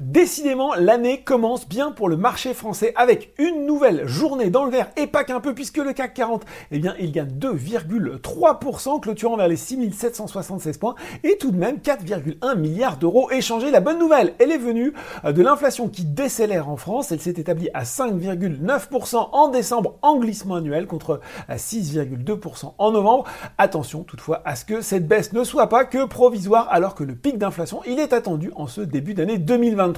Décidément, l'année commence bien pour le marché français avec une nouvelle journée dans le vert et pas qu'un peu puisque le CAC 40, eh bien, il gagne 2,3%, clôturant vers les 6776 points et tout de même 4,1 milliards d'euros échangés. La bonne nouvelle, elle est venue euh, de l'inflation qui décélère en France. Elle s'est établie à 5,9% en décembre en glissement annuel contre 6,2% en novembre. Attention toutefois à ce que cette baisse ne soit pas que provisoire alors que le pic d'inflation, il est attendu en ce début d'année 2020.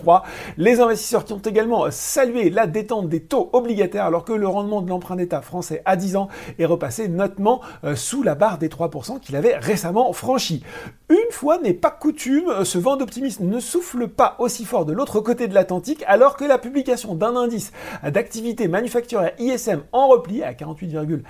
Les investisseurs qui ont également salué la détente des taux obligataires alors que le rendement de l'emprunt d'État français à 10 ans est repassé nettement euh, sous la barre des 3% qu'il avait récemment franchi. Une fois n'est pas coutume, euh, ce vent d'optimisme ne souffle pas aussi fort de l'autre côté de l'Atlantique alors que la publication d'un indice d'activité manufacturière ISM en repli à 48,4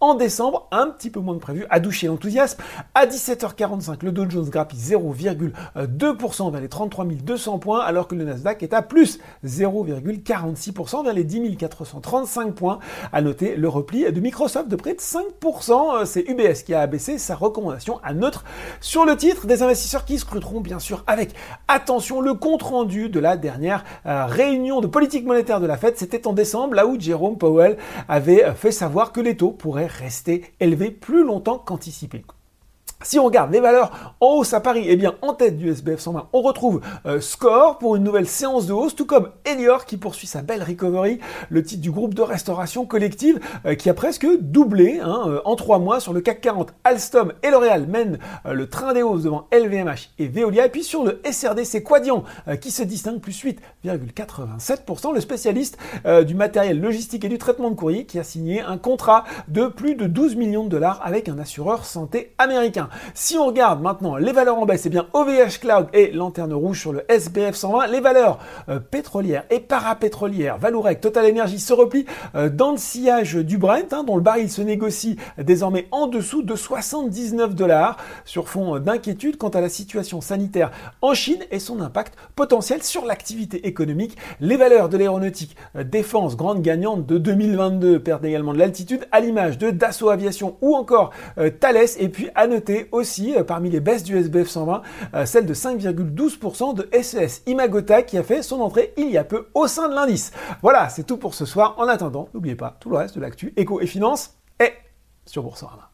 en décembre, un petit peu moins que prévu, a douché l'enthousiasme. À 17h45, le Dow Jones grappille 0,2% vers les 33 200 points alors que le Nasdaq est à plus 0,46% vers les 10 435 points. À noter le repli de Microsoft de près de 5%. C'est UBS qui a abaissé sa recommandation à neutre sur le titre. Des investisseurs qui scruteront bien sûr avec attention le compte rendu de la dernière euh, réunion de politique monétaire de la Fed. C'était en décembre, là où Jerome Powell avait euh, fait savoir que les taux pourraient rester élevés plus longtemps qu'anticipé. Si on regarde les valeurs en hausse à Paris, eh bien en tête du SBF 120, on retrouve euh, Score pour une nouvelle séance de hausse, tout comme Elior qui poursuit sa belle recovery, le titre du groupe de restauration collective euh, qui a presque doublé hein, euh, en trois mois sur le CAC 40. Alstom et L'Oréal mènent le train des hausses devant LVMH et Veolia. Et puis sur le SRD, c'est Quadian qui se distingue plus 8,87%. Le spécialiste du matériel logistique et du traitement de courrier qui a signé un contrat de plus de 12 millions de dollars avec un assureur santé américain. Si on regarde maintenant les valeurs en baisse, c'est eh bien OVH Cloud et Lanterne Rouge sur le SBF 120. Les valeurs euh, pétrolières et parapétrolières, Valourec, Total Energy se replient euh, dans le sillage du Brent, hein, dont le baril se négocie désormais en dessous de 79 dollars, sur fond d'inquiétude quant à la situation sanitaire en Chine et son impact potentiel sur l'activité économique. Les valeurs de l'aéronautique euh, défense, grande gagnante de 2022, perdent également de l'altitude, à l'image de Dassault Aviation ou encore Thales. Et puis à noter aussi euh, parmi les baisses du SBF 120, euh, celle de 5,12% de SES Imagota qui a fait son entrée il y a peu au sein de l'indice. Voilà, c'est tout pour ce soir. En attendant, n'oubliez pas tout le reste de l'actu éco et finance est sur Boursorama.